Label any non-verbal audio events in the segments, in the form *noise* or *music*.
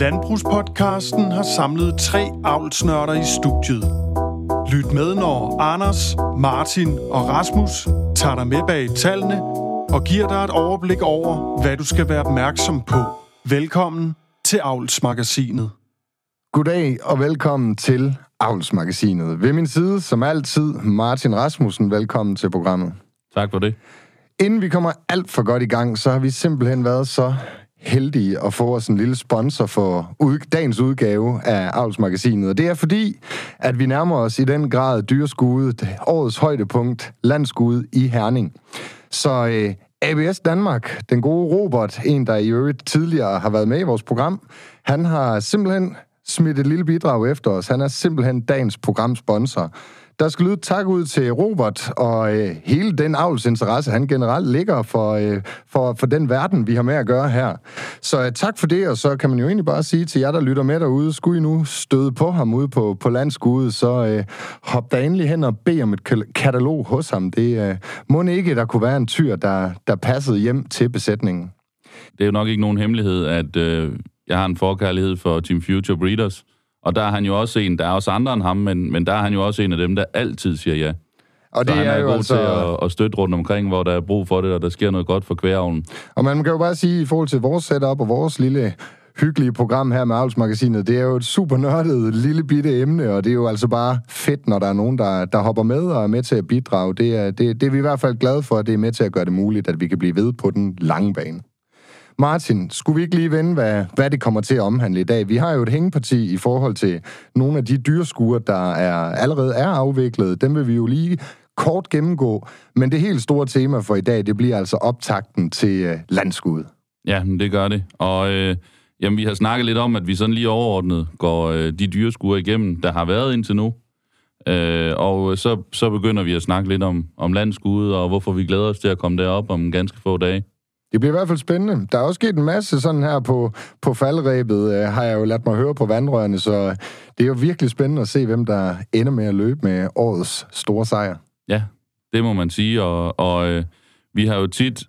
Landbrugspodcasten har samlet tre avlsnørder i studiet. Lyt med, når Anders, Martin og Rasmus tager dig med bag tallene og giver dig et overblik over, hvad du skal være opmærksom på. Velkommen til Avlsmagasinet. Goddag og velkommen til Avlsmagasinet. Ved min side, som altid, Martin Rasmussen. Velkommen til programmet. Tak for det. Inden vi kommer alt for godt i gang, så har vi simpelthen været så heldige at få os en lille sponsor for ud, dagens udgave af Avlsmagasinet. Og det er fordi, at vi nærmer os i den grad dyrskuddet, årets højdepunkt, landskud i Herning. Så øh, ABS Danmark, den gode Robert, en der i øvrigt tidligere har været med i vores program, han har simpelthen smidt et lille bidrag efter os. Han er simpelthen dagens programsponsor. Der skal lyde tak ud til Robert og øh, hele den avlsinteresse, han generelt ligger for, øh, for, for den verden, vi har med at gøre her. Så øh, tak for det, og så kan man jo egentlig bare sige til jer, der lytter med derude, skulle I nu støde på ham ude på, på landskuddet, så øh, hop da endelig hen og bed om et katalog hos ham. Det øh, må ikke, der kunne være en tyr, der, der passede hjem til besætningen. Det er jo nok ikke nogen hemmelighed, at øh, jeg har en forkærlighed for Team Future Breeders, og der er han jo også en, der er også andre end ham, men, men der er han jo også en af dem, der altid siger ja. Og det så han er, er jo god altså... til at, at støtte rundt omkring, hvor der er brug for det, og der sker noget godt for kværavlen. Og man kan jo bare sige, i forhold til vores setup og vores lille hyggelige program her med Avlsmagasinet, det er jo et super nørdet lille bitte emne, og det er jo altså bare fedt, når der er nogen, der, der hopper med og er med til at bidrage. Det er, det, det er vi i hvert fald glade for, at det er med til at gøre det muligt, at vi kan blive ved på den lange bane. Martin, skulle vi ikke lige vende, hvad, hvad det kommer til at omhandle i dag? Vi har jo et hængeparti i forhold til nogle af de dyrskuer, der er, allerede er afviklet. Dem vil vi jo lige kort gennemgå. Men det helt store tema for i dag, det bliver altså optakten til øh, uh, landskud. Ja, det gør det. Og øh, jamen, vi har snakket lidt om, at vi sådan lige overordnet går øh, de dyreskuer igennem, der har været indtil nu. Øh, og så, så begynder vi at snakke lidt om, om landskud, og hvorfor vi glæder os til at komme derop om ganske få dage. Det bliver i hvert fald spændende. Der er også sket en masse sådan her på, på faldrebet, øh, har jeg jo ladt mig høre på vandrørene, så det er jo virkelig spændende at se, hvem der ender med at løbe med årets store sejr. Ja, det må man sige, og, og øh, vi har jo tit,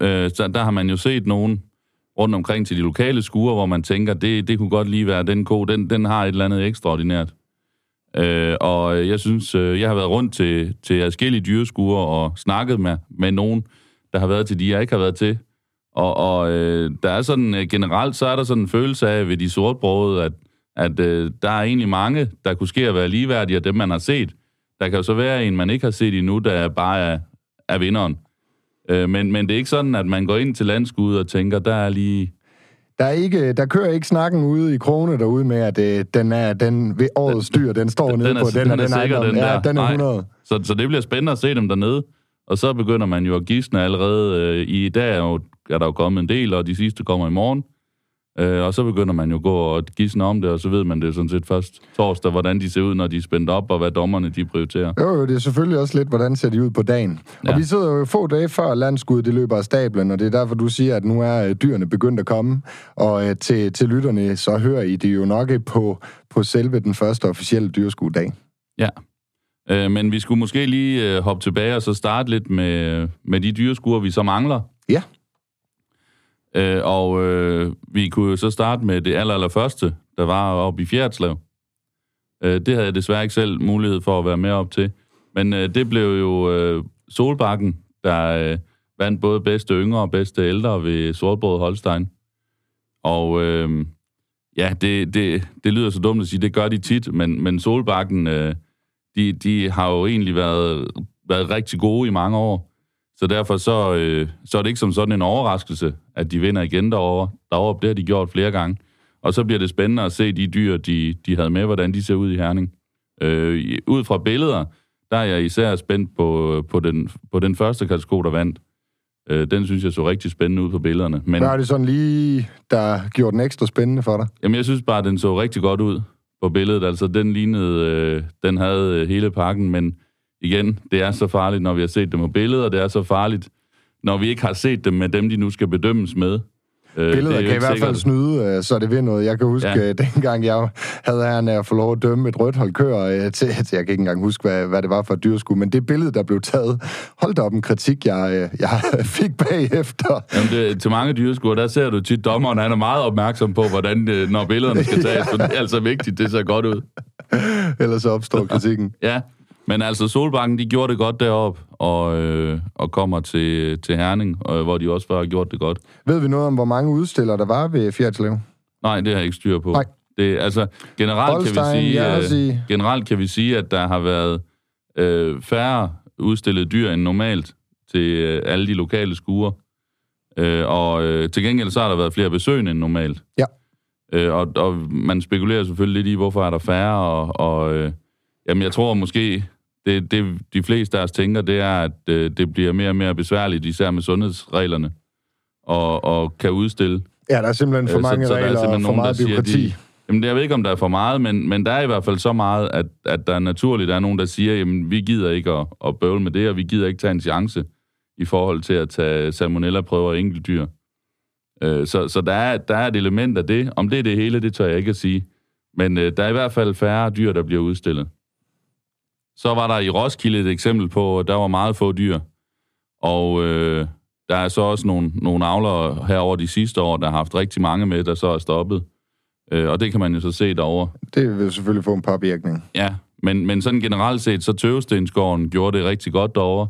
øh, der har man jo set nogen rundt omkring til de lokale skuer, hvor man tænker, det, det kunne godt lige være den ko, den, den har et eller andet ekstraordinært. Øh, og jeg synes, øh, jeg har været rundt til, til forskellige dyreskuer og snakket med, med nogen, der har været til de, jeg ikke har været til. Og, og øh, der er sådan, øh, generelt så er der sådan en følelse af ved de sortbrøde, at, at øh, der er egentlig mange, der kunne ske at være ligeværdige af dem, man har set. Der kan jo så være en, man ikke har set endnu, der bare er, er vinderen. Øh, men, men det er ikke sådan, at man går ind til landskud og tænker, der er lige... Der, er ikke, der kører ikke snakken ude i krone derude med, at øh, den er den ved årets dyr, den står den, nede den er, på. Den, den, er, den er sikker, den der. Ja, den er 100. Så, så det bliver spændende at se dem dernede. Og så begynder man jo at gisne allerede. Øh, I dag er, jo, er der jo kommet en del, og de sidste kommer i morgen. Øh, og så begynder man jo at gå og gisne om det, og så ved man det sådan set først torsdag, hvordan de ser ud, når de er spændt op, og hvad dommerne de prioriterer. Jo, jo, det er selvfølgelig også lidt, hvordan ser de ud på dagen. Ja. Og vi sidder jo få dage før landskud, det løber af stablen, og det er derfor, du siger, at nu er øh, dyrene begyndt at komme. Og øh, til, til lytterne, så hører I det jo nok på, på selve den første officielle dyrskuedag. Ja, Øh, men vi skulle måske lige øh, hoppe tilbage og så starte lidt med, med de dyreskuer, vi så mangler. Ja. Øh, og øh, vi kunne jo så starte med det aller, aller første, der var oppe i Fjerdslev. Øh, det havde jeg desværre ikke selv mulighed for at være med op til. Men øh, det blev jo øh, Solbakken, der øh, vandt både bedste yngre og bedste ældre ved Sortbrød Holstein. Og øh, ja, det, det, det lyder så dumt at sige, det gør de tit, men, men Solbakken... Øh, de, de har jo egentlig været, været rigtig gode i mange år. Så derfor så, øh, så er det ikke som sådan en overraskelse, at de vinder igen derovre. Derovre, det har de gjort flere gange. Og så bliver det spændende at se de dyr, de, de havde med, hvordan de ser ud i Herning. Øh, ud fra billeder, der er jeg især spændt på, på, den, på den første kategori, der vandt. Øh, den synes jeg så rigtig spændende ud på billederne. Men, Hvad er det sådan lige, der gjorde den ekstra spændende for dig? Jamen, jeg synes bare, den så rigtig godt ud på billedet. Altså, den lignede, øh, den havde øh, hele pakken, men igen, det er så farligt, når vi har set dem på billeder, og det er så farligt, når vi ikke har set dem med dem, de nu skal bedømmes med. Øh, Billeder er kan i hvert fald snyde, øh, så det vil noget. Jeg kan huske, Ja. ja. dengang jeg havde æren af at få lov at dømme et rødt hold køer øh, til, *laughs* til, jeg kan ikke engang huske, hvad, hvad det var for et dyrskud, men det billede, der blev taget, hold da op en kritik, jeg, øh, jeg *laughs* fik bagefter. Jamen det, til mange dyreskuer, der ser du tit dommeren, han er meget opmærksom på, hvordan, øh, når billederne skal tages, for det er altså vigtigt, det ser godt ud. *laughs* Ellers så opstår kritikken. Ja, men altså Solbakken, de gjorde det godt derop og, øh, og kommer til, til Herning, øh, hvor de også før har gjort det godt. Ved vi noget om, hvor mange udstillere der var ved Fjertslev? Nej, det har jeg ikke styr på. Nej. Det, altså, generelt kan, vi Holstein, sige, øh, generelt kan vi sige, at der har været øh, færre udstillede dyr end normalt til øh, alle de lokale skuer. Øh, og øh, til gengæld så har der været flere besøgende end normalt. Ja. Øh, og, og man spekulerer selvfølgelig lidt i, hvorfor er der færre, og, og øh, jamen, jeg tror måske, det, det de fleste af os tænker, det er, at øh, det bliver mere og mere besværligt, især med sundhedsreglerne, og, og kan udstille. Ja, der er simpelthen for Øh, så- mange så er regler og for meget siger, byråkrati. de- Jamen, jeg ved ikke, om der er for meget, men, men der er i hvert fald så meget, at, at der naturligt er nogen, der siger, jamen, vi gider ikke at, at bøvle med det, og vi gider ikke tage en chance i forhold til at tage salmonella-prøver af enkeltdyr. Øh, så så der, er, der er et element af det. Om det er det hele, det tør jeg ikke at sige. Men øh, der er i hvert fald færre dyr, der bliver udstillet. Så var der i Roskilde et eksempel på, at der var meget få dyr. Og øh, der er så også nogle, nogle avlere her over de sidste år, der har haft rigtig mange med, der så er stoppet. Øh, og det kan man jo så se derovre. Det vil selvfølgelig få en påvirkning. Ja, men, men sådan generelt set, så Tøvestensgården gjorde det rigtig godt derovre.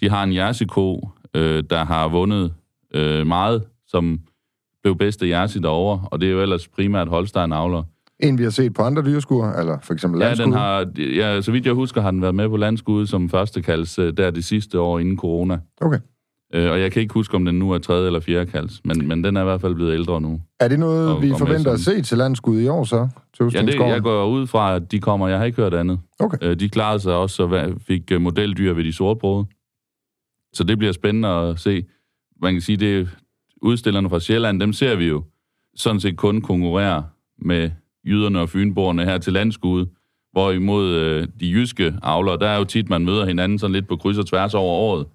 De har en jersiko, øh, der har vundet øh, meget, som blev bedste jersi derovre, og det er jo ellers primært Holstein avler. En, vi har set på andre dyrskuer, eller for eksempel Ja, landskuer. den har, ja, så vidt jeg husker, har den været med på landskud som første kalds, øh, der det sidste år inden corona. Okay. Øh, og jeg kan ikke huske, om den nu er tredje eller fjerde kalds, men, men den er i hvert fald blevet ældre nu. Er det noget, Og- vi og forventer at se til landskud i år så? Ja, det, jeg går ud fra, at de kommer. Jeg har ikke hørt andet. Okay. Øh, de klarede sig også og fik øh, modeldyr ved de sortbrøde. Så det bliver spændende at se. Man kan sige, det er udstillerne fra Sjælland, dem ser vi jo sådan set kun konkurrere med jyderne og fynborgerne her til landskud. Hvorimod øh, de jyske avlere, der er jo tit, man møder hinanden sådan lidt på kryds og tværs over året.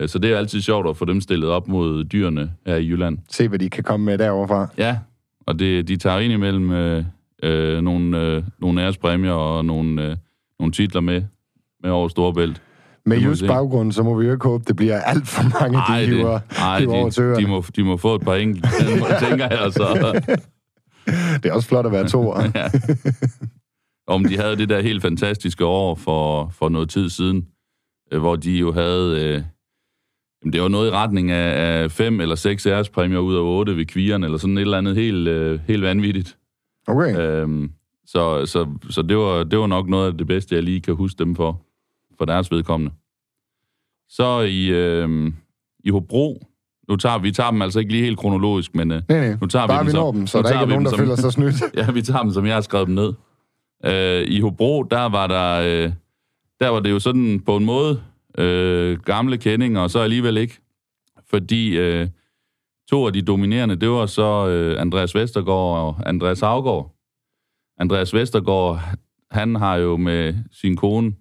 Øh, Så det er altid sjovt at få dem stillet op mod dyrene her i Jylland. Se, hvad de kan komme med derovre fra. Ja, og det, de tager ind imellem øh, øh, nogle, øh, nogle ærespræmier og nogle, øh, nogle titler med, med over Storebælt. Med Det just baggrund, så må vi jo ikke håbe, det bliver alt for mange, Ej, de det, hiver, ej hiver over de, øerne. de, må, de må få et par enkelte, tænker jeg så. *laughs* Det er også flot at være to. *laughs* ja. Om de havde det der helt fantastiske år for, for noget tid siden, øh, hvor de jo havde... Øh, jamen det var noget i retning af, af fem eller seks ærespræmier ud af otte ved kvieren, eller sådan et eller andet helt, øh, helt vanvittigt. Okay. Øhm, så så, så det, var, det var nok noget af det bedste, jeg lige kan huske dem for, for deres vedkommende. Så i, øhm, i Hobro, nu tager vi tager dem altså ikke lige helt kronologisk, men øh, Nej, nej. nu tager vi Bare dem vi som- når dem, så nu der ikke er vi nogen, der som- føler sig snydt. *laughs* ja, vi tager dem, som jeg har skrevet dem ned. Øh, I Hobro, der var der, øh, der var det jo sådan på en måde øh, gamle kendinger, og så alligevel ikke. Fordi øh, to af de dominerende, det var så øh, Andreas Vestergaard og Andreas Havgaard. Andreas Vestergaard, han har jo med sin kone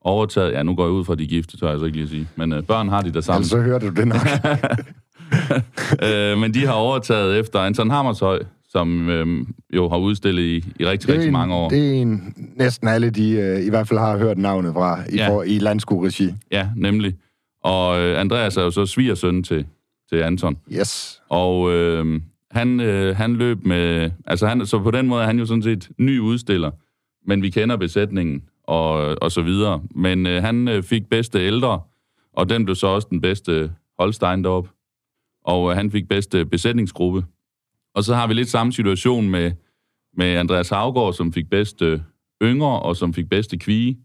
overtaget, ja nu går jeg ud fra de er gift, det tør jeg altså ikke lige at sige, men øh, børn har de der sammen. Altså, så hørte du det nok. *laughs* øh, men de har overtaget efter Anton Hammershøj, som øh, jo har udstillet i, i rigtig, Det er rigtig en, mange år. Det er en, næsten alle, de øh, i hvert fald har hørt navnet fra i, Ja. for, i landskurregi. Ja, nemlig. Og øh, Andreas er jo så svigersøn til, til Anton. Yes. Og øh, han, øh, han løb med... Altså, han, så på den måde er han jo sådan set ny udstiller, men vi kender besætningen og, og så videre. Men øh, han øh, fik bedste ældre, og den blev så også den bedste Holstein deroppe. Og øh, han fik bedste besætningsgruppe. Og så har vi lidt samme situation med, med Andreas Havgaard, som fik bedste yngre, og som fik bedste kvige.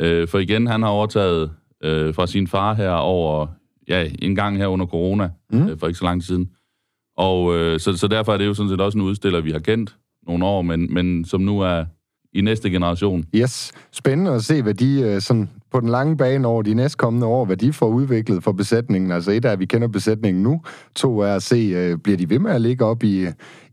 Øh, for igen, han har overtaget øh, fra sin far her over, ja, en gang her under corona, mm. øh, for ikke så lang tid siden. Og øh, så, så derfor er det jo sådan set også en udstiller, vi har kendt nogle år, men, men som nu er i næste generation. Yes. Spændende at se, hvad de øh, sådan, på den lange bane over de næstkommende år, hvad de får udviklet for besætningen. Altså et er, at vi kender besætningen nu. To er at se, øh, bliver de ved med at ligge op i,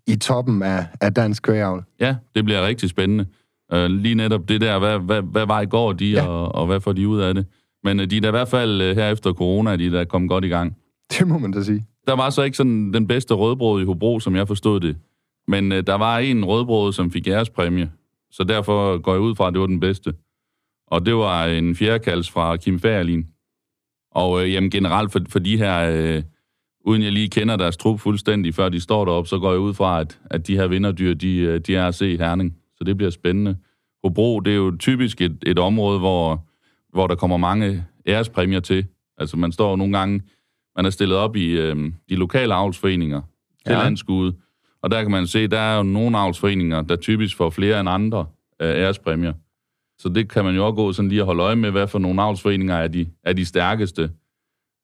i toppen af, af dansk kvægavl? Ja, det bliver rigtig spændende. Øh, lige netop det der, hvad, hvad, hvad i går de, Ja. og, og hvad får de ud af det? Men de er da i hvert fald her efter corona, de er da kommet godt i gang. Det må man da sige. der var så ikke sådan den bedste rødbrød i Hobro, som jeg forstod det. Men øh, der var en rødbrød, som fik ærespræmie. Så derfor går jeg ud fra, at det var den bedste. Og det var en fjerdekalds fra Kim Fagerlin. Og øh, jamen, generelt for, for de her, øh, uden jeg lige kender deres trup fuldstændig, før de står deroppe, så går jeg ud fra, at, at de her vinderdyr, de, øh, de er at se Herning. Så det bliver spændende. Hobro, det er jo typisk et, et område, hvor, hvor der kommer mange ærespræmier til. Altså man står nogle gange, man er stillet op i øh, de lokale avlsforeninger til ja. landskudet, og der kan man se, der er jo nogle avlsforeninger, der typisk får flere end andre øh, ærespræmier. Så det kan man jo også gå sådan lige at holde øje med, hvad for nogle avlsforeninger er de, er de stærkeste.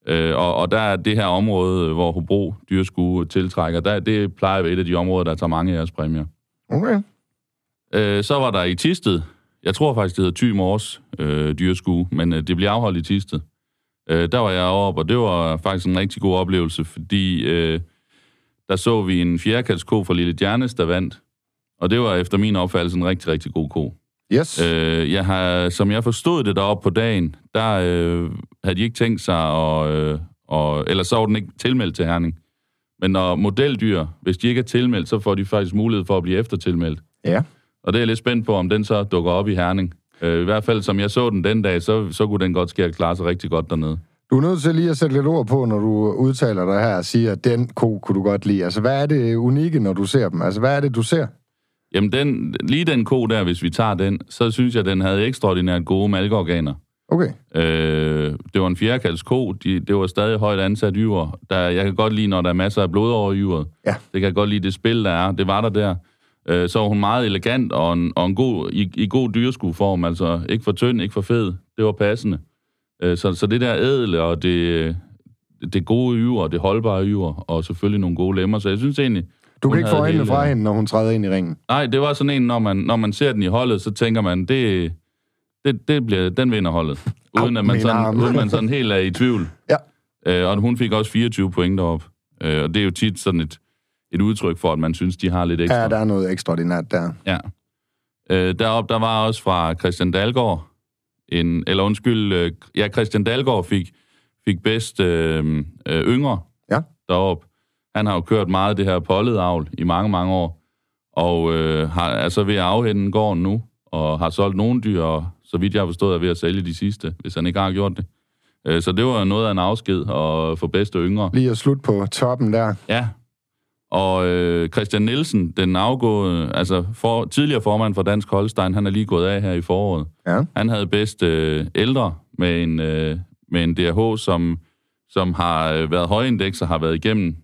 Øh, og, og der er det her område, hvor Hobro dyrskue tiltrækker, der, det plejer at være et af de områder, der tager mange ærespræmier. Okay. Øh, så var der i Tisted, jeg tror faktisk, det hedder Thy Mors øh, dyrskue, men øh, det bliver afholdt i Tisted. Øh, der var jeg oppe, og det var faktisk en rigtig god oplevelse, fordi øh, der så vi en fjerdekalsko fra Lille Djernes, der vandt. Og det var efter min opfattelse en rigtig, rigtig god ko. Yes. Øh, jeg har, som jeg forstod det deroppe på dagen, der øh, havde de ikke tænkt sig, at, øh, og, eller så var den ikke tilmeldt til Herning. Men når modeldyr, hvis de ikke er tilmeldt, så får de faktisk mulighed for at blive eftertilmeldt. Ja. Og det er jeg lidt spændt på, om den så dukker op i Herning. Øh, I hvert fald, som jeg så den den dag, så, så kunne den godt ske at klare sig rigtig godt dernede. Du er nødt til lige at sætte lidt ord på, når du udtaler dig her og siger, at den ko kunne du godt lide. Altså, hvad er det unikke, når du ser dem? Altså, hvad er det, du ser? Jamen, den, lige den ko der, hvis vi tager den, så synes jeg, den havde ekstraordinært gode malkeorganer. Okay. Øh, det var en fjerdekalds ko. De, det var stadig højt ansat yver. Der, jeg kan godt lide, når der er masser af blod over yveret. Ja. Det kan jeg godt lide, det spil, der er. Det var der der. Øh, så var hun meget elegant og, en, og en god, i, i god dyreskueform. Altså ikke for tynd, ikke for fed. Det var passende. Øh, så, så det der ædle og det, det gode yver, det holdbare yver, og selvfølgelig nogle gode lemmer. Så jeg synes egentlig... Du kan ikke få øjnene hele- fra hende, når hun træder ind i ringen. Nej, det var sådan en, når man, når man ser den i holdet, så tænker man, det, det, det bliver, den vinder holdet. *laughs* Uden Au, at man sådan, uden man sådan helt er i tvivl. *laughs* Ja. Øh, og hun fik også 24 point derop. Øh, og det er jo tit sådan et, et udtryk for, at man synes, de har lidt ekstra. Ja, der er noget ekstraordinært der. Ja. Øh, derop, der var også fra Christian Dalgaard, en, eller undskyld, øh, ja, Christian Dalgaard fik, fik bedst øh, øh, yngre Ja. derop. Han har jo kørt meget det her pollet avl i mange, mange år, og øh, har, er så ved at afhænde gården nu, og har solgt nogle dyr, og så vidt jeg har forstået, er ved at sælge de sidste, hvis han ikke har gjort det. Øh, så det var noget af en afsked at få bedste yngre. Lige at slutte på toppen der. Ja. Og øh, Christian Nielsen, den afgåede, altså for, tidligere formand for Dansk Holstein, han er lige gået af her i foråret. Ja. Han havde bedst øh, ældre med en, øh, med en DRH, som, som har øh, været højindeks og har været igennem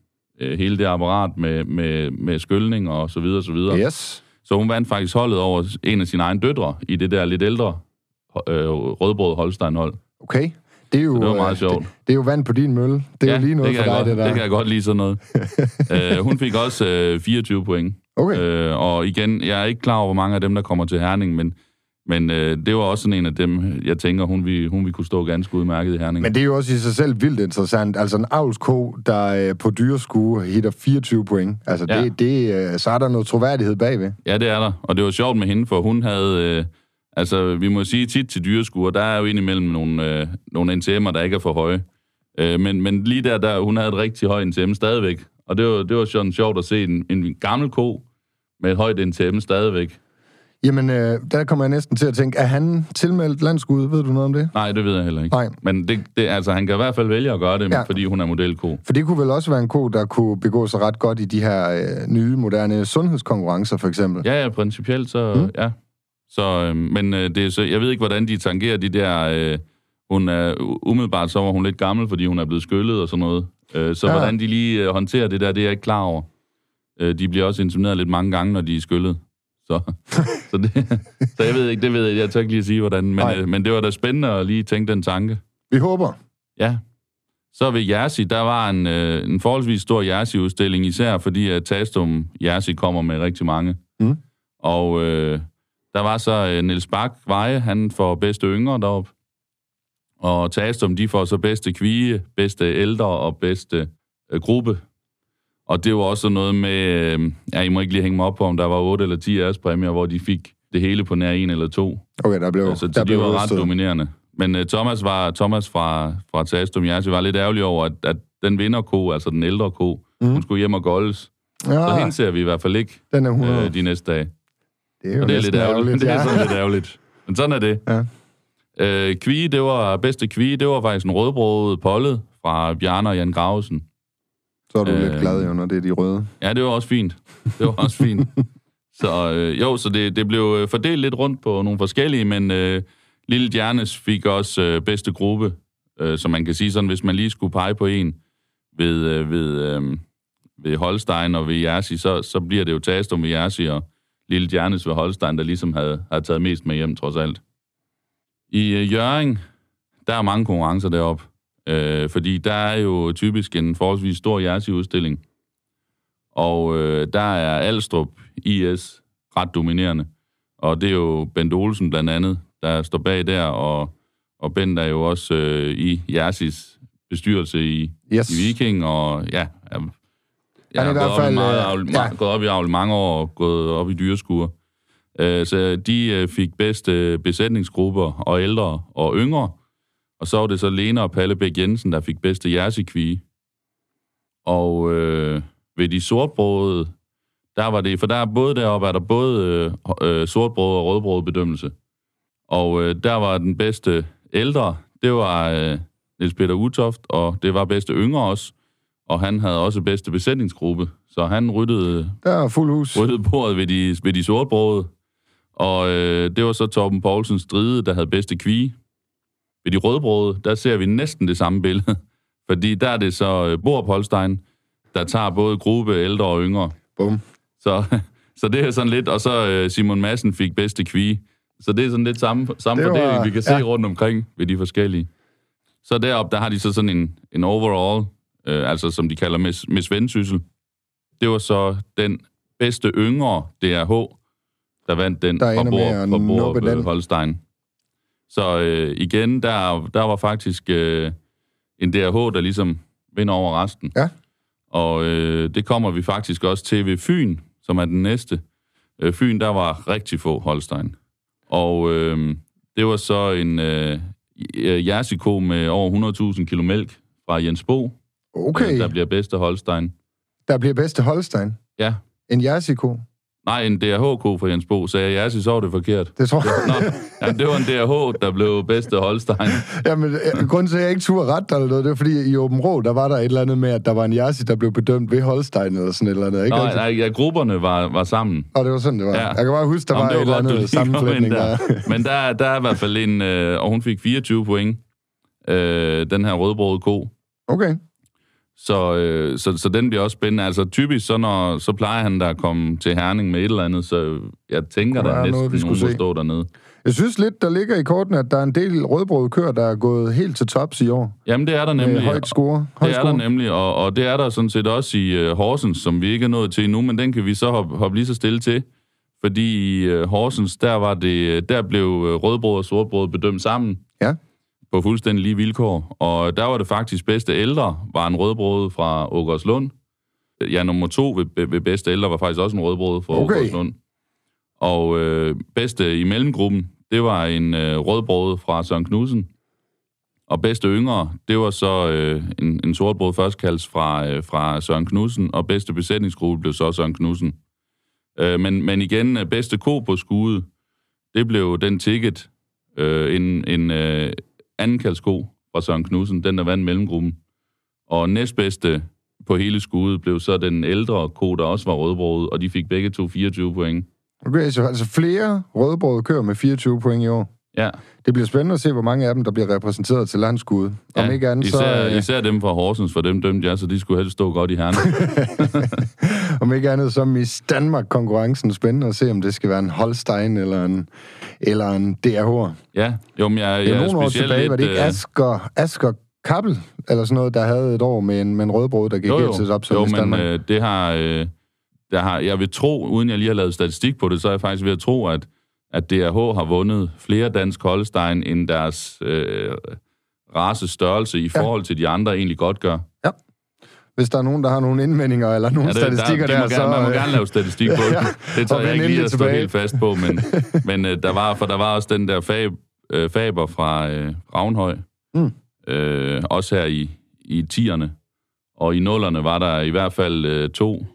øh, hele det apparat med, med, med skyldning og så videre, så videre. Yes. Så hun vandt faktisk holdet over en af sine egne døtre i det der lidt ældre øh, rødbrød Holstein-hold. Okay. Det er jo, det var meget øh, sjovt. Det, det er jo vand på din mølle. Det er jo lige noget for dig, godt, det der. Det kan jeg godt lide sådan noget. *laughs* øh, hun fik også øh, 24 point. Okay. Øh, og igen, jeg er ikke klar over, hvor mange af dem, der kommer til Herning, men, men øh, det var også sådan en af dem, jeg tænker, hun vi, hun vi kunne stå ganske udmærket i Herning. Men det er jo også i sig selv vildt interessant. Altså en avlsko, der øh, på dyreskue hitter 24 point. Altså Ja. det, det, øh, så er der noget troværdighed bagved. Ja, det er der. Og det var sjovt med hende, for hun havde... Øh, altså, vi må sige tit til dyreskuer, der er jo indimellem nogle, øh, nogle NTM'er, der ikke er for høje. Øh, men, men lige der, der, hun havde et rigtig højt NTM stadigvæk. Og det var, det var sådan sjovt at se en, en gammel ko med et højt NTM stadigvæk. Jamen, øh, der kommer jeg næsten til at tænke, er han tilmeldt landskud? Ved du noget om det? Nej, det ved jeg heller ikke. Nej. Men det, det, altså, han kan i hvert fald vælge at gøre det, Ja. fordi hun er modelko. For det kunne vel også være en ko, der kunne begå sig ret godt i de her øh, nye, moderne sundhedskonkurrencer, for eksempel. Ja, ja, principielt så, mm. ja. Så, øh, men øh, det så, jeg ved ikke, hvordan de tangerer de der... Øh, hun er umiddelbart, så var hun lidt gammel, fordi hun er blevet skyllet og sådan noget. Øh, så Ja. ja. hvordan de lige øh, håndterer det der, det er jeg ikke klar over. Øh, de bliver også insemineret lidt mange gange, når de er skyllet. Så, *laughs* så, det, så jeg ved ikke, det ved jeg, jeg tør ikke lige at sige, hvordan. Men, Nej. øh, men det var da spændende at lige tænke den tanke. Vi håber. Ja. Så ved Jersey, der var en, øh, en forholdsvis stor Jersey-udstilling, især fordi at Tastum Jersey kommer med rigtig mange. Mm. Og øh, der var så øh, Niels Bak Veje, han får bedste yngre derop. Og Tastum, de får så bedste kvige, bedste ældre og bedste øh, gruppe. Og det var også noget med, øh, ja, I må ikke lige hænge mig op på, om der var 8 eller 10 ærespræmier, hvor de fik det hele på nær en eller to. Okay, der blev, Altså, der så de blev var ret dominerende. Men uh, Thomas var Thomas fra, fra Tastum Jersey var lidt ærgerlig over, at, at den vinderko, altså den ældre ko, mm. hun skulle hjem og goldes. Ja. Så hende ser vi i hvert fald ikke den er 100. øh, de næste dage. Det er jo Og det er lidt ærgerligt. *laughs* Det er ja. sådan lidt ærgerligt. Men sådan er det. Ja. Øh, kvige, det var bedste kvige, det var faktisk en rødbrødet pollet fra Bjarne og Jan Gravesen. Så er du Øh. lidt glad, jo, når det er de røde. Ja, det var også fint. Det var også fint. *laughs* Så øh, jo, så det, det blev øh, fordelt lidt rundt på nogle forskellige, men øh, Lille Djernes fik også øh, bedste gruppe, øh, så man kan sige sådan, hvis man lige skulle pege på en ved, øh, ved, øh, ved Holstein og ved Jersey, så, så bliver det jo Tastum ved Jersey og Lille Djernes ved Holstein, der ligesom havde, havde taget mest med hjem, trods alt. I øh, Jøring, der er mange konkurrencer deroppe, øh, fordi der er jo typisk en forholdsvis stor Jersey-udstilling, og øh, der er Alstrup IS ret dominerende. Og det er jo Bent Olsen blandt andet, der står bag der, og, og Bent er jo også øh, i Jersis bestyrelse i, Yes. i Viking, og ja, jeg, har gået op, i fald, meget, øh, avl, ja. gået op i avl mange år, og gået op i dyreskur. Øh, så de øh, fik bedste besætningsgrupper, og ældre og yngre. Og så var det så Lena og Palle Bæk Jensen, der fik bedste jersikvige. Og øh, ved de sortbrøde, der var det, for der er både deroppe, er der både øh, sortbrød og rødbrød bedømmelse. Og øh, der var den bedste ældre, det var øh, Niels Peter Utoft, og det var bedste yngre også. Og han havde også bedste besætningsgruppe, så han ryddede, Der er fuld hus. ryddede bordet ved de, ved de sortbrøde. Og øh, det var så Torben Poulsens stride, der havde bedste kvige. Ved de rødbrøde, der ser vi næsten det samme billede. *laughs* Fordi der er det så øh, Borup Holstein, der tager både gruppe, ældre og yngre. Bum. Så, *laughs* så det er sådan lidt, og så øh, Simon Madsen fik bedste kvige. Så det er sådan lidt samme, samme Det var- fordeling, vi kan se ja. rundt omkring ved de forskellige. Så deroppe, der har de så sådan en, en overall, øh, altså som de kalder Miss, Miss Vendsyssel. Det var så den bedste yngre DRH, der vandt den Der fra at fra øh, Holstein. Så øh, igen, der, der var faktisk øh, en DRH, der ligesom vinder over resten. Ja. Og øh, det kommer vi faktisk også til ved Fyn, som er den næste. Øh, Fyn, der var rigtig få Holstein. Og øh, det var så en øh, Jersiko med over 100.000 kilo mælk fra Jens Bo, Okay, øh, der bliver bedste Holstein. der bliver bedste Holstein. Ja. En jersiko. Nej, en DRH-ko fra Jens Bo. Sagde jeg Jersi, så var det forkert. Det tror jeg. Nå, jamen, det var en DRH, der blev bedste Holstein. *laughs* Jamen, øh, grunden til, at jeg ikke turde ret eller noget, det var fordi, i Åben Rå, der var der et eller andet med, at der var en Jersi, der blev bedømt ved Holstein eller sådan et eller andet. Ikke? Nej, nej, ja, grupperne var, var sammen. Og det var sådan, det var. Ja. Jeg kan bare huske, der Jamen, var det et eller godt, du andet sammenflætning der. *laughs* Men der, der er i hvert fald en, øh, og hun fik 24 point, øh, den her rødbrøde ko. Okay. Så, øh, så, så den bliver også spændende. Altså typisk, så, når, så plejer han der at komme til Herning med et eller andet, så jeg tænker, der være næsten noget, nogen skulle må se. stå dernede. Jeg synes lidt, der ligger i korten, at der er en del rødbrød køer, der er gået helt til tops i år. Jamen, det er der Med nemlig. højt score. Højt Det er der score. nemlig, og, og det er der sådan set også i uh, Horsens, som vi ikke er nået til endnu, men den kan vi så hoppe, hoppe lige så stille til. Fordi i uh, Horsens, der, var det, der blev uh, rødbrød og sortbrød bedømt sammen Ja. På fuldstændig lige vilkår. Og der var det faktisk bedste ældre, var en rødbrød fra Åkerslund. Ja, nummer to ved, ved bedste ældre var faktisk også en rødbrød fra Okay. Åkerslund. Og øh, bedste i mellemgruppen, det var en øh, rødbrød fra Søren Knudsen. Og bedste yngre, det var så øh, en, en sortbrød førstkalds fra, øh, fra Søren Knudsen, og bedste besætningsgruppe blev så Søren Knudsen. Øh, men, men igen, øh, bedste ko på skude, det blev den ticket, øh, en, en øh, anden kaldsko fra Søren Knudsen, den der vandt mellemgruppen. Og næstbedste på hele skudet blev så den ældre ko, der også var rødbrød, og de fik begge to 24 point. Okay, så altså flere rødbrød kører med 24 point i år. Ja, Det bliver spændende at se, hvor mange af dem, der bliver repræsenteret til landskud. Om ja ikke andet, især, så, øh, især dem fra Horsens, for dem dømte jeg, så de skulle helst stå godt i hernen. *laughs* om ikke andet, så Miss Danmark-konkurrencen spændende at se, om det skal være en Holstein eller en, eller en DRH. ja, jo, men jeg, Det er jeg nogle år tilbage, var det ikke øh, Asger, Asger Kappel, eller sådan noget, der havde et år med en, med en rødbrød, der gik jo, helt jo, op som jo men Danmark. øh, det har, øh, der har, jeg vil tro, uden jeg lige har lavet statistik på det, så er jeg faktisk ved at tro, at, at DRH har vundet flere dansk Holstein, end deres øh, race størrelse i Ja. forhold til de andre egentlig godt gør. Hvis der er nogen, der har nogle indvendinger eller nogle Ja, det, statistikker der, der, de så... gerne, man må øh, gerne lave statistik på *laughs* det. Ja, Det og jeg ikke lige at stå helt fast på, men, *laughs* men øh, der var, for der var også den der fag, øh, Faber fra øh, Ravnhøj. Mm. Øh, også her i, i tierne. Og i nullerne var der i hvert fald øh, to,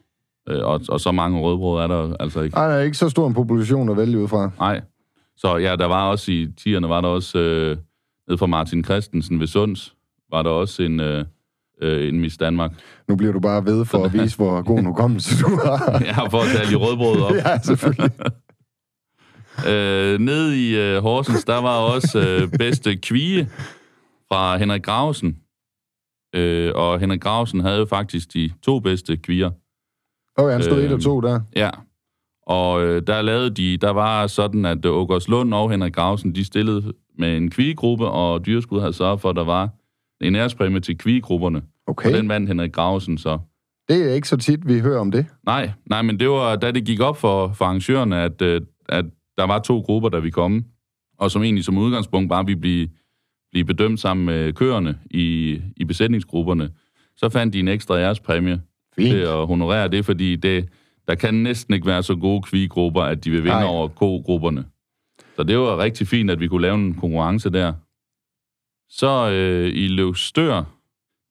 øh, og, og så mange rødbrød er der altså ikke. Ej, der er ikke så stor en population at vælge ud fra. Nej. Så ja, der var også i tierne, var der også øh, ned fra Martin Christensen ved Sunds, var der også en, øh, øh, en Miss Danmark. Nu bliver du bare ved for at *laughs* vise, hvor god en hukommelse du har. Jeg har fået talt i rødbrød op. *laughs* ja, selvfølgelig. *laughs* Øh, ned i øh, Horsens, der var også øh, bedste kvige fra Henrik Gravesen. Øh, og Henrik Gravesen havde jo faktisk de to bedste kvier. Okay, han stod Øh, et og to der. Ja. Og øh, der lavede de, der var sådan, at øh, Ågers Lund og Henrik Gravesen, de stillede med en kvigegruppe, og Dyrskud havde sørget for, at der var en ærespræmie til kvigegrupperne. Okay, Og den vandt Henrik Gravesen så. det er ikke så tit, vi hører om det. Nej, nej, men det var, da det gik op for, for arrangørerne, at, øh, at der var to grupper, der vi komme, og som egentlig som udgangspunkt bare ville blive, blive bedømt sammen med køerne i, i besætningsgrupperne, så fandt de en ekstra ærespræmie Fint. til at honorere det, fordi det, der kan næsten ikke være så gode kvigrupper, at de vil vinde. Ej. over ko-grupperne. Så det var rigtig fint, at vi kunne lave en konkurrence der. Så øh, i Løvstør,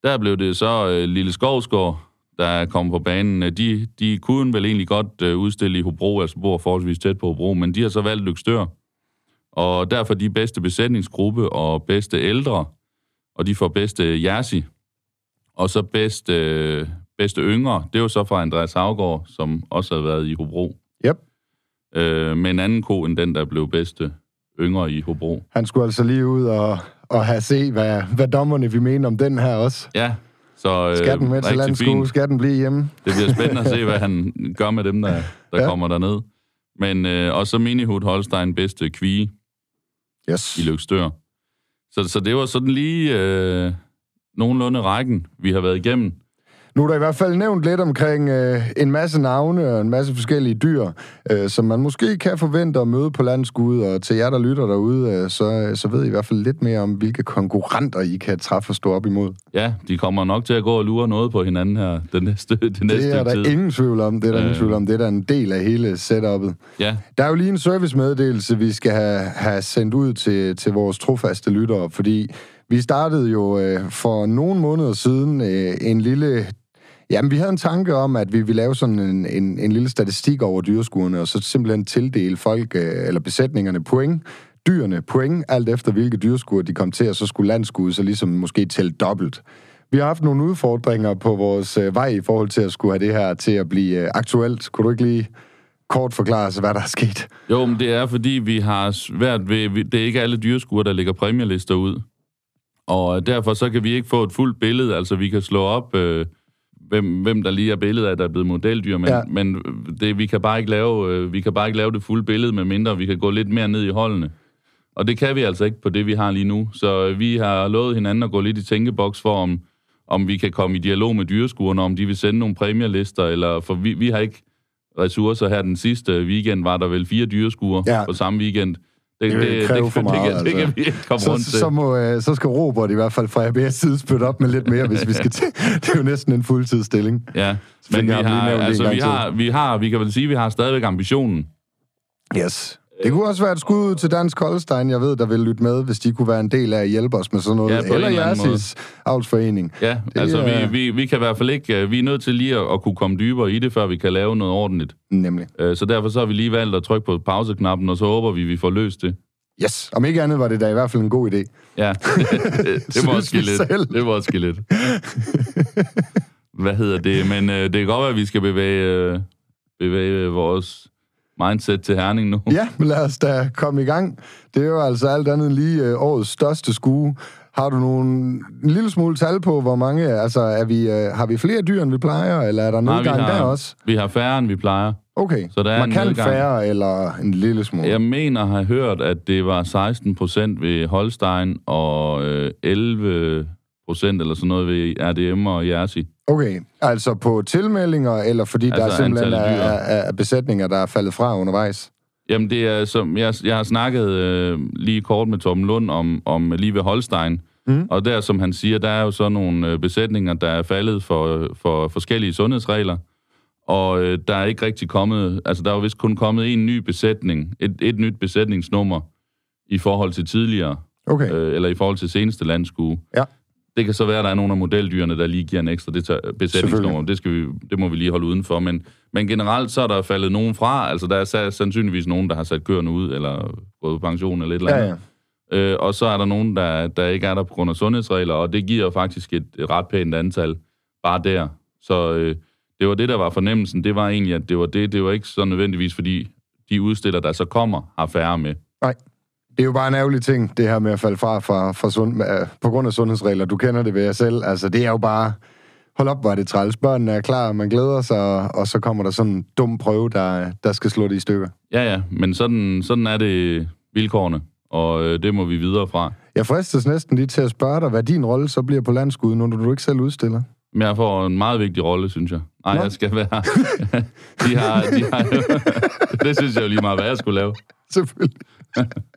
der blev det så øh, Lille Skovsgaard, der kom på banen. De, de kunne vel egentlig godt øh, udstille i Hobro, altså bor forholdsvis tæt på Hobro, men de har så valgt Løgstør. Og derfor de bedste besætningsgruppe og bedste ældre, og de får bedste Jersi. Og så bedste, øh, bedste yngre, det jo så fra Andreas Havgård, som også har været i Hobro. Yep. Øh, med en anden ko end den, der blev bedste yngre i Hobro. Han skulle altså lige ud og, og have se, hvad, hvad dommerne vi mener om den her også. Ja, så øh, Skal den med til landskue? Skal den blive hjemme? Det bliver spændende at se, hvad han *laughs* gør med dem, der, der ja. kommer derned. Men øh, og så Minihut Holstein bedste kvige Yes. i Løgstør. Så, så det var sådan lige øh, nogenlunde rækken, vi har været igennem. Nu er der i hvert fald nævnt lidt omkring øh, en masse navne og en masse forskellige dyr, øh, som man måske kan forvente at møde på landskud. Og til jer, der lytter derude, øh, så, så ved I i hvert fald lidt mere om, hvilke konkurrenter I kan træffe og stå op imod. Ja, de kommer nok til at gå og lure noget på hinanden her den næste, *laughs* det næste Det er der tid. ingen tvivl om. Det er der ingen Øh. tvivl om. Det er der en del af hele setup'et. Ja, Der er jo lige en servicemeddelelse, vi skal have, have sendt ud til, til vores trofaste lyttere, fordi vi startede jo øh, for nogle måneder siden øh, en lille... Jamen, vi havde en tanke om, at vi ville lave sådan en, en, en lille statistik over dyreskuerne, og så simpelthen tildele folk, øh, eller besætningerne, point, dyrene point, alt efter hvilke dyreskuer de kom til, og så skulle landskuet så ligesom måske tælle dobbelt. Vi har haft nogle udfordringer på vores øh, vej i forhold til at skulle have det her til at blive øh, aktuelt. Kunne du ikke lige kort forklare os, hvad der er sket? jo, men det er fordi, vi har svært ved... Det er ikke alle dyreskuer, der lægger præmielister ud. Og derfor så kan vi ikke få et fuldt billede. Altså, vi kan slå op, øh, hvem, hvem der lige er billedet af, der er blevet modeldyr, men, Ja. men det, vi, kan bare ikke lave, øh, vi kan bare ikke lave det fulde billede, medmindre vi kan gå lidt mere ned i holdene. Og det kan vi altså ikke på det, vi har lige nu. Så øh, vi har lovet hinanden at gå lidt i tænkeboks for, om, om vi kan komme i dialog med dyreskuerne, om de vil sende nogle præmielister, eller for vi, vi har ikke ressourcer her den sidste weekend, var der vel fire dyreskuer ja. på samme weekend. Det, Det vil kræve for det, meget, det, kan, det altså. kan vi ikke komme Så, rundt til. så, må, øh, så skal Robert i hvert fald fra ABS side spytte op med lidt mere, hvis vi skal til. *laughs* Det er jo næsten en fuldtidsstilling. Ja, men vi har, det altså, vi har, vi har, vi kan vel sige, at vi har stadigvæk ambitionen. Yes. Det kunne også være et skud ud til Dansk Holstein, jeg ved, der vil lytte med, hvis de kunne være en del af at hjælpe os med sådan noget. Ja, Eller Jersis avlsforening. Ja, Det altså er- vi, vi, vi kan i hvert fald ikke, øh, vi er nødt til lige at, at kunne komme dybere i det, før vi kan lave noget ordentligt. Nemlig. Øh, Så derfor så har vi lige valgt at trykke på pauseknappen, og så håber vi, vi får løst det. Yes. Om ikke andet var det da i hvert fald en god idé. Ja, *laughs* det, var vi lidt. selv. Det var også lidt. *laughs* Hvad hedder det? Men øh, det kan godt være, at vi skal bevæge, øh, bevæge vores mindset til Herning nu. Ja, men lad os da komme i gang. Det er jo altså alt andet lige øh, årets største skue. Har du nogle, en lille smule tal på, hvor mange, altså er vi, øh, har vi flere dyr, end vi plejer, eller er der Nej, nedgang har, der også? vi har færre, end vi plejer. Okay, Så der er en markant nedgang. færre, eller en lille smule? Jeg mener at have hørt, at det var 16 procent ved Holstein og øh, 11 procent eller sådan noget ved RDM og Jersi. Okay, altså på tilmeldinger, eller fordi altså der Altså simpelthen er, er, er besætninger, der er faldet fra undervejs? Jamen, det er som, jeg, jeg har snakket øh, lige kort med Torben Lund om, om lige ved Holstein, Mm. og der, som han siger, der er jo så nogle øh, besætninger, der er faldet for, for forskellige sundhedsregler, og øh, der er ikke rigtig kommet, altså der er jo vist kun kommet en ny besætning, et, et nyt besætningsnummer i forhold til tidligere, Okay. øh, eller i forhold til seneste landskue. Ja. Det kan så være, at der er nogle af modeldyrene, der lige giver en ekstra besætningsnummer. Det, skal vi, det må vi lige holde udenfor. Men, men generelt så er der faldet nogen fra. Altså, der er sa- sandsynligvis nogen, der har sat køerne ud, eller gået på pension, eller et eller Ja, andet. ja. Øh, og så er der nogen, der, der ikke er der på grund af sundhedsregler, og det giver faktisk et, et ret pænt antal bare der. Så øh, det var det, der var fornemmelsen. Det var egentlig, at det var det. Det var ikke så nødvendigvis, fordi de udstiller, der så kommer, har færre med. Nej. Det er jo bare en ærgerlig ting, det her med at falde fra, fra, fra sund, øh, på grund af sundhedsregler. Du kender det ved jer selv. Altså, det er jo bare... Hold op, hvor er det træls. Børnene er klar, man glæder sig, og så kommer der sådan en dum prøve, der, der skal slå det i stykker. Ja, ja, men sådan, sådan er det vilkårene, og øh, det må vi videre fra. Jeg fristes næsten lige til at spørge dig, hvad din rolle så bliver på landskuddet, når du ikke selv udstiller. Men jeg får en meget vigtig rolle, synes jeg. Nej, jeg skal være... *laughs* de har, de har *laughs* det synes jeg jo lige meget, hvad jeg skulle lave. Selvfølgelig. *laughs*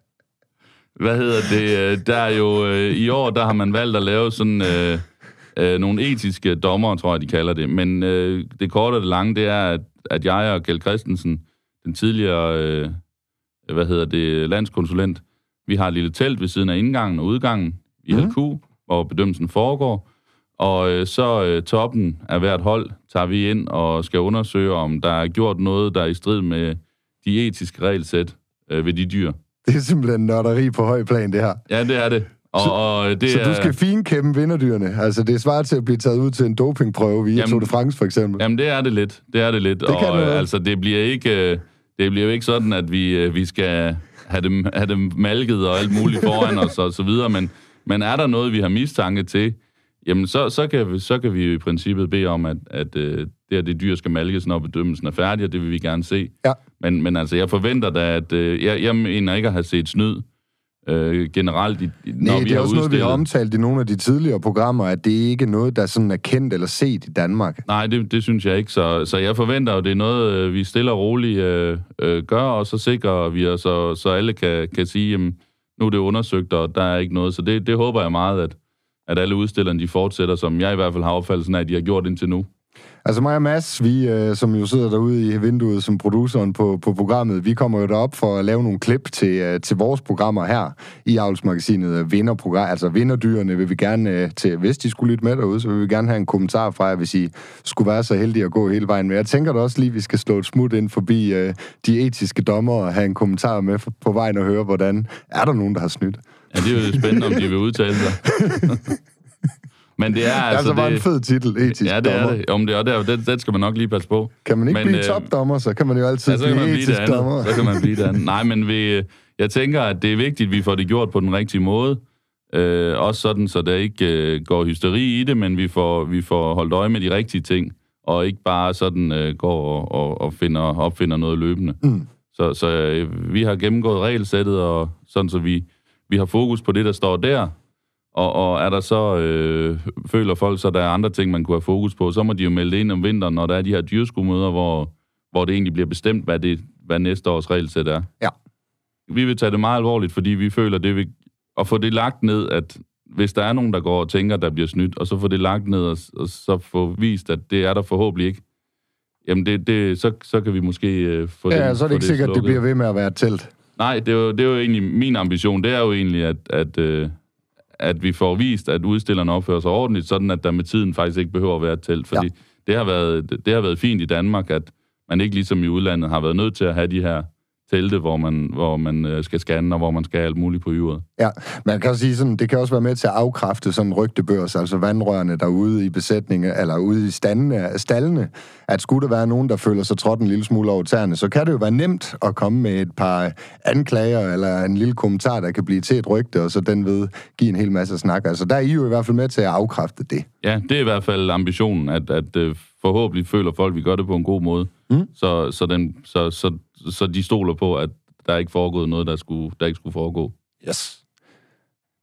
Hvad hedder det? øh, Der er jo... øh, I år, der har man valgt at lave sådan... Øh, øh, nogle etiske dommer, tror jeg, de kalder det. Men øh, det korte og det lange, det er, at, at jeg og Kjeld Christensen, den tidligere, øh, hvad hedder det, landskonsulent, vi har et lille telt ved siden af indgangen og udgangen i Mhm. LQ, hvor bedømmelsen foregår. Og øh, så øh, toppen af hvert hold tager vi ind og skal undersøge, om der er gjort noget, der er i strid med de etiske regelsæt øh, ved de dyr. Det er simpelthen nørderi på høj plan, det her. Ja, det er det. Og, Så- og det Så er, du skal finkæmpe vinderdyrene. Altså, det er svaret til at blive taget ud til en dopingprøve via Jamen- Tour de France, for eksempel. Jamen, det er det lidt. Det er det lidt. Det kan og det øh, være. altså, det bliver ikke... Øh, det bliver jo ikke sådan, at vi, øh, vi skal have dem, have dem malket og alt muligt foran os og så videre, men, men er der noget, vi har mistanke til, jamen så, så, kan, vi, så kan vi jo i princippet bede om, at, at øh, det her det dyr skal malkes, når bedømmelsen er færdig, og det vil vi gerne se. Ja. Men, men altså, jeg forventer da, at øh, jeg, jeg mener ikke at have set snyd øh, generelt, i, når Nej, vi det er har også noget, vi har udstillet. omtalt i nogle af de tidligere programmer, at det ikke er noget, der sådan er kendt eller set i Danmark. Nej, det, det synes jeg ikke. Så, så jeg forventer jo, det er noget, øh, vi stille og roligt øh, øh, gør, og så sikrer vi os, så, så alle kan, kan sige, jamen, nu er det undersøgt, og der er ikke noget. Så det, det håber jeg meget, at, at alle udstillerne de fortsætter, som jeg i hvert fald har opfattelsen af, at de har gjort indtil nu. Altså mig og Mads, vi, øh, som jo sidder derude i vinduet som produceren på, på programmet, vi kommer jo derop for at lave nogle klip til, øh, til vores programmer her i Avlsmagasinet. øh, Vinderprogram, altså vinderdyrene vil vi gerne øh, til, hvis de skulle lytte med derude, så vil vi gerne have en kommentar fra jer, hvis I skulle være så heldige at gå hele vejen med. Jeg tænker da også lige, at vi skal slå et smut ind forbi øh, de etiske dommer og have en kommentar med på vejen og høre, hvordan er der nogen, der har snydt. Ja, det er jo spændende, om de vil udtale sig. *laughs* Men det er Altså, altså... altså bare det, en fed titel, etisk Ja, det er dommer. det. Om det er der, den, den skal man nok lige passe på. Kan man ikke Men, blive øh, topdommer, så kan man jo altid Ja, så kan man blive blive det etisk dommer. Så kan man blive det andet. Nej, men vi, jeg tænker, at det er vigtigt, at vi får det gjort på den rigtige måde. Øh, også sådan, så der ikke øh, går hysteri i det, men vi får, vi får holdt øje med de rigtige ting, og ikke bare sådan øh, går og, og, og finder, opfinder noget løbende. Mm. Så, så øh, vi har gennemgået regelsættet, og sådan så vi, vi har fokus på det, der står der. Og, og er der så, øh, føler folk så, der er andre ting, man kunne have fokus på, så må de jo melde det ind om vinteren, når der er de her dyrskumøder, hvor, hvor det egentlig bliver bestemt, hvad, det, hvad næste års regelsæt er. Ja. Vi vil tage det meget alvorligt, fordi vi føler, det vil, at få det lagt ned, at hvis der er nogen, der går og tænker, der bliver snydt, og så få det lagt ned, og, og så få vist, at det er der forhåbentlig ikke, jamen det, det, så, så kan vi måske øh, få Ja, den, så er det ikke sikkert, at det bliver ved med at være et telt. Nej, det er, jo, det er jo egentlig min ambition. Det er jo egentlig, at, at, øh, at vi får vist, at udstillerne opfører sig ordentligt, sådan at der med tiden faktisk ikke behøver at være et telt. Fordi ja. det, har været, det, det har været fint i Danmark, at man ikke ligesom i udlandet har været nødt til at have de her telte, hvor man, hvor man øh, skal scanne, og hvor man skal alt muligt på yret. Ja, man kan også sige sådan, det kan også være med til at afkræfte sådan rygtebørs, altså vandrørene derude i besætningen, eller ude i standene, stallene, at skulle der være nogen, der føler sig trådt en lille smule over tæerne, så kan det jo være nemt at komme med et par anklager, eller en lille kommentar, der kan blive til et rygte, og så den ved give en hel masse snak. Altså der er I jo i hvert fald med til at afkræfte det. Ja, det er i hvert fald ambitionen, at, at øh, forhåbentlig føler folk, at vi gør det på en god måde. Mm. Så, så, den, så, så, så de stoler på, at der er ikke foregået noget, der, skulle, der ikke skulle foregå. Yes.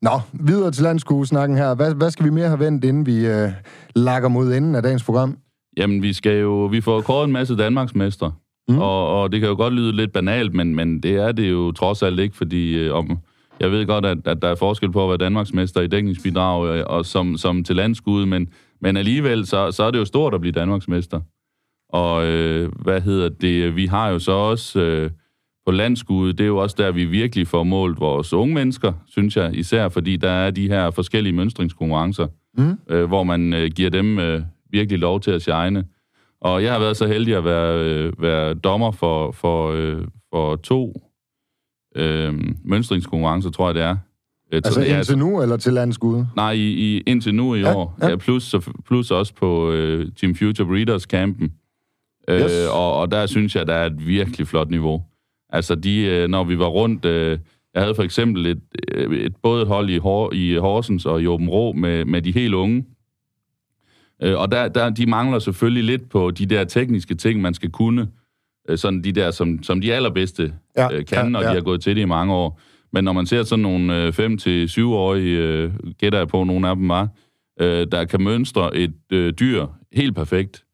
Nå, videre til landskuesnakken her. Hvad, hvad skal vi mere have vendt, inden vi øh, lakker mod enden af dagens program? Jamen, vi skal jo, vi får kåret en masse Danmarksmestre, mm. og, og det kan jo godt lyde lidt banalt, men, men det er det jo trods alt ikke, fordi øh, om, jeg ved godt, at, at der er forskel på at være Danmarksmester i dækningsbidrag øh, og som, som til landskud, men, men alligevel, så, så er det jo stort at blive Danmarksmester. Og øh, hvad hedder det, vi har jo så også øh, på landskuddet, det er jo også der, vi virkelig får målt vores unge mennesker, synes jeg, især fordi der er de her forskellige mønstringskonkurrencer, mm. øh, hvor man øh, giver dem øh, virkelig lov til at shine. Og jeg har været så heldig at være, øh, være dommer for, for, øh, for to øh, mønstringskonkurrencer, tror jeg det er. Øh, altså ja, indtil nu, eller til landskud? Nej, i, i, indtil nu i ja, år. Ja. Ja, plus, plus også på øh, Team Future Breeders-campen. Øh, yes. Øh, og, og der synes jeg, der er et virkelig flot niveau. Altså, de, øh, når vi var rundt... Øh, jeg havde for eksempel et, øh, et både et hold i, Hor, i Horsens og i Åben Rå med, med de helt unge. Øh, og der, der, de mangler selvfølgelig lidt på de der tekniske ting, man skal kunne. Øh, sådan de der, som, som de allerbedste ja, øh, kan, ja, og ja. de har gået til det i mange år. Men når man ser sådan nogle 5-7-årige, øh, gætter jeg på, nogle af dem var, øh, der kan mønstre et øh, dyr helt perfekt,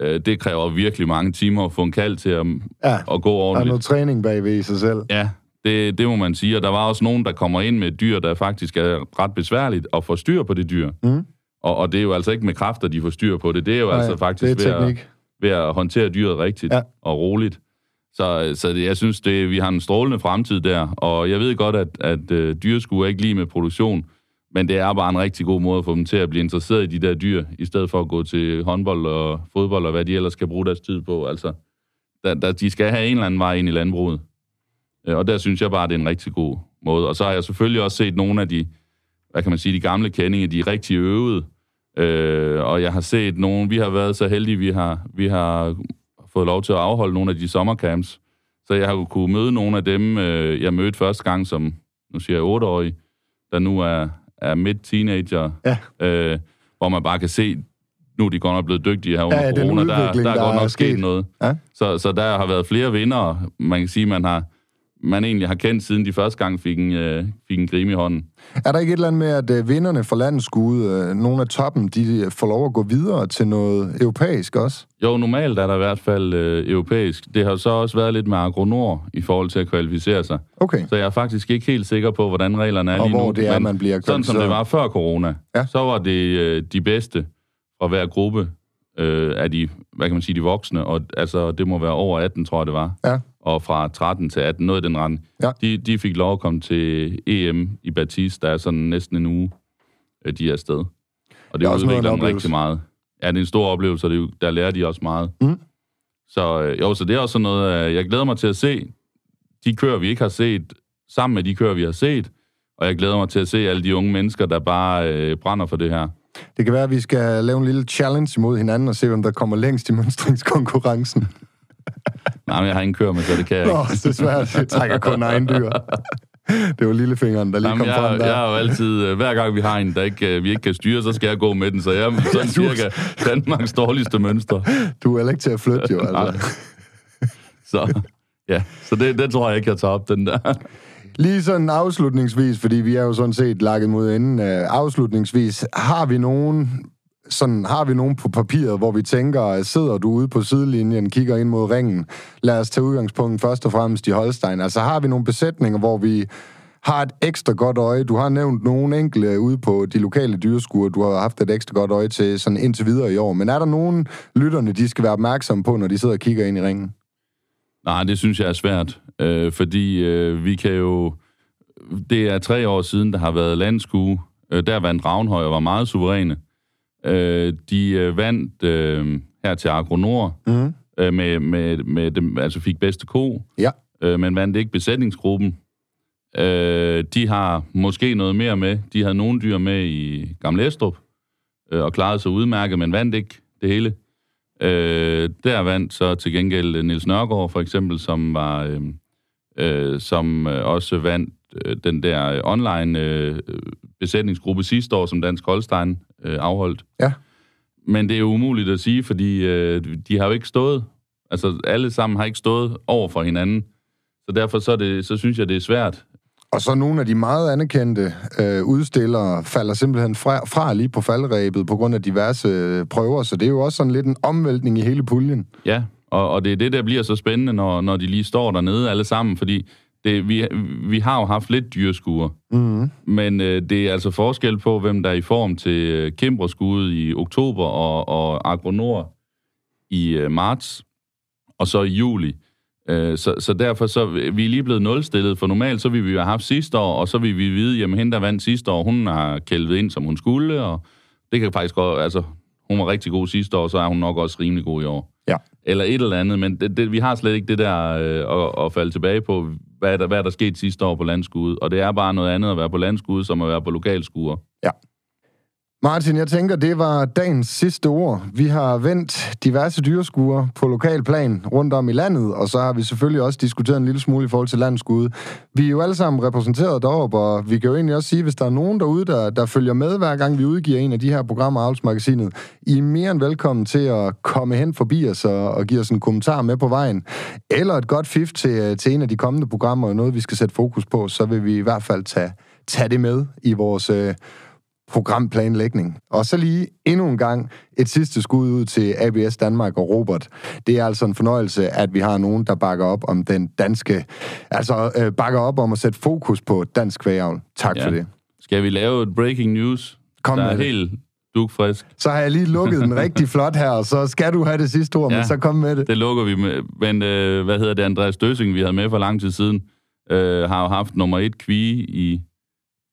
øh, det kræver virkelig mange timer at få en kald til at, ja, at gå ordentligt. Der er noget træning bagved i sig selv. Ja, det, det må man sige. Og der var også nogen, der kommer ind med et dyr, der faktisk er ret besværligt at få styr på det dyr. Mm. Og, og det er jo altså ikke med kræfter, de får styr på det. Det er jo Nej, altså faktisk ved at, ved at håndtere dyret rigtigt ja. og roligt. Så, så det, jeg synes, det, vi har en strålende fremtid der, og jeg ved godt, at, at uh, dyreskuer ikke lige med produktion, men det er bare en rigtig god måde at få dem til at blive interesseret i de der dyr, i stedet for at gå til håndbold og fodbold og hvad de ellers skal bruge deres tid på. Altså, der, der, de skal have en eller anden vej ind i landbruget. Øh, og der synes jeg bare, det er en rigtig god måde. Og så har jeg selvfølgelig også set nogle af de, hvad kan man sige, de gamle kendinge, de er rigtig øvede. Øh, og jeg har set nogle, vi har været så heldige, vi har, vi har fået lov til at afholde nogle af de sommercamps. Så jeg har kunne møde nogle af dem, øh, jeg mødte første gang som, nu siger jeg 8-årig, der nu er, er midt-teenager, ja. øh, hvor man bare kan se, nu er de godt nok blevet dygtige her under ja, corona, der, der, der er godt nok sket, sket noget. Ja? Så, så der har været flere vinder, man kan sige, man har man egentlig har kendt, siden de første gang fik en, øh, fik en grim i hånden. Er der ikke et eller andet med, at øh, vinderne for landets skud, øh, nogle af toppen, de får lov at gå videre til noget europæisk også? Jo, normalt er der i hvert fald øh, europæisk. Det har så også været lidt med agronor i forhold til at kvalificere sig. Okay. Så jeg er faktisk ikke helt sikker på, hvordan reglerne er og lige hvor nu. det er, man bliver Sådan som det var før corona, ja. så var det øh, de bedste fra hver gruppe øh, af de, hvad kan man sige, de voksne, og altså, det må være over 18, tror jeg, det var. Ja og fra 13 til 18, noget i den rand. Ja. De, de fik lov at komme til EM i Batiste, der er sådan næsten en uge, øh, de er afsted. Og det, det udvikler dem rigtig meget. Ja, det er en stor oplevelse, og det, der lærer de også meget. Mm. Så øh, jo, så det er også noget, øh, jeg glæder mig til at se. De kører, vi ikke har set, sammen med de kører, vi har set. Og jeg glæder mig til at se alle de unge mennesker, der bare øh, brænder for det her. Det kan være, at vi skal lave en lille challenge imod hinanden og se, hvem der kommer længst i mønstringskonkurrencen. Nej, men jeg har ingen kør med, så det kan jeg ikke. Nå, det er svært. Jeg trækker kun *laughs* egen dyr. Det var lillefingeren, der lige Jamen, kom jeg, frem der. Jeg har jo altid, øh, hver gang vi har en, der ikke, øh, vi ikke kan styre, så skal jeg gå med den. Så jeg er *laughs* sådan cirka Danmarks dårligste mønster. Du er ikke til at flytte, jo. Altså. så ja, så det, det tror jeg ikke, jeg tager op, den der. Lige sådan afslutningsvis, fordi vi er jo sådan set lagt mod enden. Afslutningsvis, har vi nogen sådan, har vi nogen på papiret, hvor vi tænker, sidder du ude på sidelinjen, kigger ind mod ringen, lad os tage udgangspunkt først og fremmest i Holstein. Altså har vi nogle besætninger, hvor vi har et ekstra godt øje. Du har nævnt nogle enkelte ude på de lokale dyreskuer, du har haft et ekstra godt øje til sådan indtil videre i år. Men er der nogen lytterne, de skal være opmærksomme på, når de sidder og kigger ind i ringen? Nej, det synes jeg er svært, øh, fordi øh, vi kan jo... Det er tre år siden, der har været landskue. Øh, der vandt Ravnhøj og var meget suveræne. Øh, de øh, vandt øh, her til Agronor mm. øh, med, med, med dem, altså fik bedste ko, ja. øh, men vandt ikke besætningsgruppen. Øh, de har måske noget mere med. De havde nogle dyr med i Gamle Estrup, øh, og klarede sig udmærket, men vandt ikke det hele. Øh, der vandt så til gengæld Nils Nørgaard, for eksempel, som var øh, øh, som øh, også vandt øh, den der online øh, besætningsgruppe sidste år, som Dansk Holstein øh, afholdt. Ja. Men det er jo umuligt at sige, fordi øh, de har jo ikke stået, altså alle sammen har ikke stået over for hinanden. Så derfor så, det, så synes jeg, det er svært. Og så nogle af de meget anerkendte øh, udstillere falder simpelthen fra, fra lige på faldrebet på grund af diverse øh, prøver, så det er jo også sådan lidt en omvæltning i hele puljen. Ja, og, og det er det, der bliver så spændende, når, når de lige står dernede alle sammen, fordi det, vi, vi har jo haft lidt dyreskuer, mm. men øh, det er altså forskel på, hvem der er i form til øh, i oktober og, og Agronor i øh, marts, og så i juli. Øh, så, så derfor så vi er lige blevet nulstillet, for normalt så vil vi jo have haft sidste år, og så vil vi vide, jamen hende, der vandt sidste år, hun har kældet ind, som hun skulle, og det kan faktisk godt, altså, hun var rigtig god sidste år, så er hun nok også rimelig god i år. Ja. Eller et eller andet, men det, det, vi har slet ikke det der øh, at, at falde tilbage på, hvad der, hvad der skete sidste år på landskuddet, og det er bare noget andet at være på landskuddet, som at være på lokalskuer. Ja. Martin, jeg tænker, det var dagens sidste ord. Vi har vendt diverse dyreskuer på lokalplan rundt om i landet, og så har vi selvfølgelig også diskuteret en lille smule i forhold til landskud. Vi er jo alle sammen repræsenteret deroppe, og vi kan jo egentlig også sige, hvis der er nogen derude, der, der følger med, hver gang vi udgiver en af de her programmer af Avlsmagasinet, I er mere end velkommen til at komme hen forbi os og, og give os en kommentar med på vejen, eller et godt fif til, til en af de kommende programmer, og noget, vi skal sætte fokus på, så vil vi i hvert fald tage, tage det med i vores... Øh, programplanlægning. Og så lige endnu en gang et sidste skud ud til ABS Danmark og Robert. Det er altså en fornøjelse, at vi har nogen, der bakker op om den danske, altså øh, bakker op om at sætte fokus på dansk kvægavl. Tak ja. for det. Skal vi lave et breaking news? Kom der med er det. helt dugfrisk. Så har jeg lige lukket den rigtig *laughs* flot her, og så skal du have det sidste ord, ja. men så kom med det. Det lukker vi med. Men øh, hvad hedder det, Andreas Døsing, vi havde med for lang tid siden, øh, har jo haft nummer et kvige i,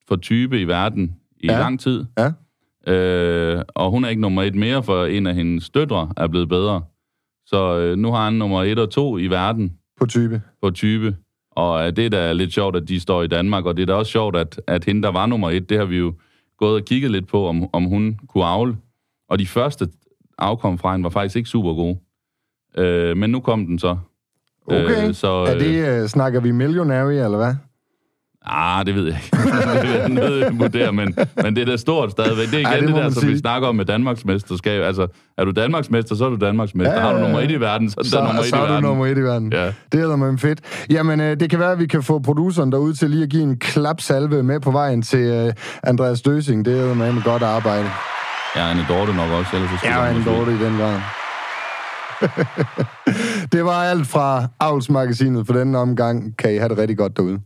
for type i verden i Ja. lang tid. Ja. Øh, og hun er ikke nummer et mere, for en af hendes døtre er blevet bedre. Så øh, nu har han nummer et og to i verden På type. på type. Og øh, det er da lidt sjovt, at de står i Danmark, og det er da også sjovt, at, at hende, der var nummer et, det har vi jo gået og kigget lidt på, om, om hun kunne avle. Og de første afkom fra hende var faktisk ikke super gode. Øh, men nu kom den så. Okay. Øh, så, Er det, øh, snakker vi millionary, eller hvad? Ah, det ved jeg ikke. *laughs* det vurdere, men, men det er da stort stadigvæk. Det er igen Ej, det det, der, som sige. vi snakker om med Danmarks mesterskab. Altså, er du Danmarksmester, så er du Danmarksmester. Ja, Ja, har du ja, ja. nummer et i verden, så er du Så, nummer et så i er du verden. nummer et i verden. Ja. Det er man fedt. Jamen, øh, det kan være, at vi kan få produceren derude til lige at give en klapsalve med på vejen til øh, Andreas Døsing. Det er med godt arbejde. Ja, Anne Dorte nok også. Ellers Ja, måske- dårlig i den grad. *laughs* det var alt fra Avlsmagasinet for denne omgang. Kan I have det rigtig godt derude.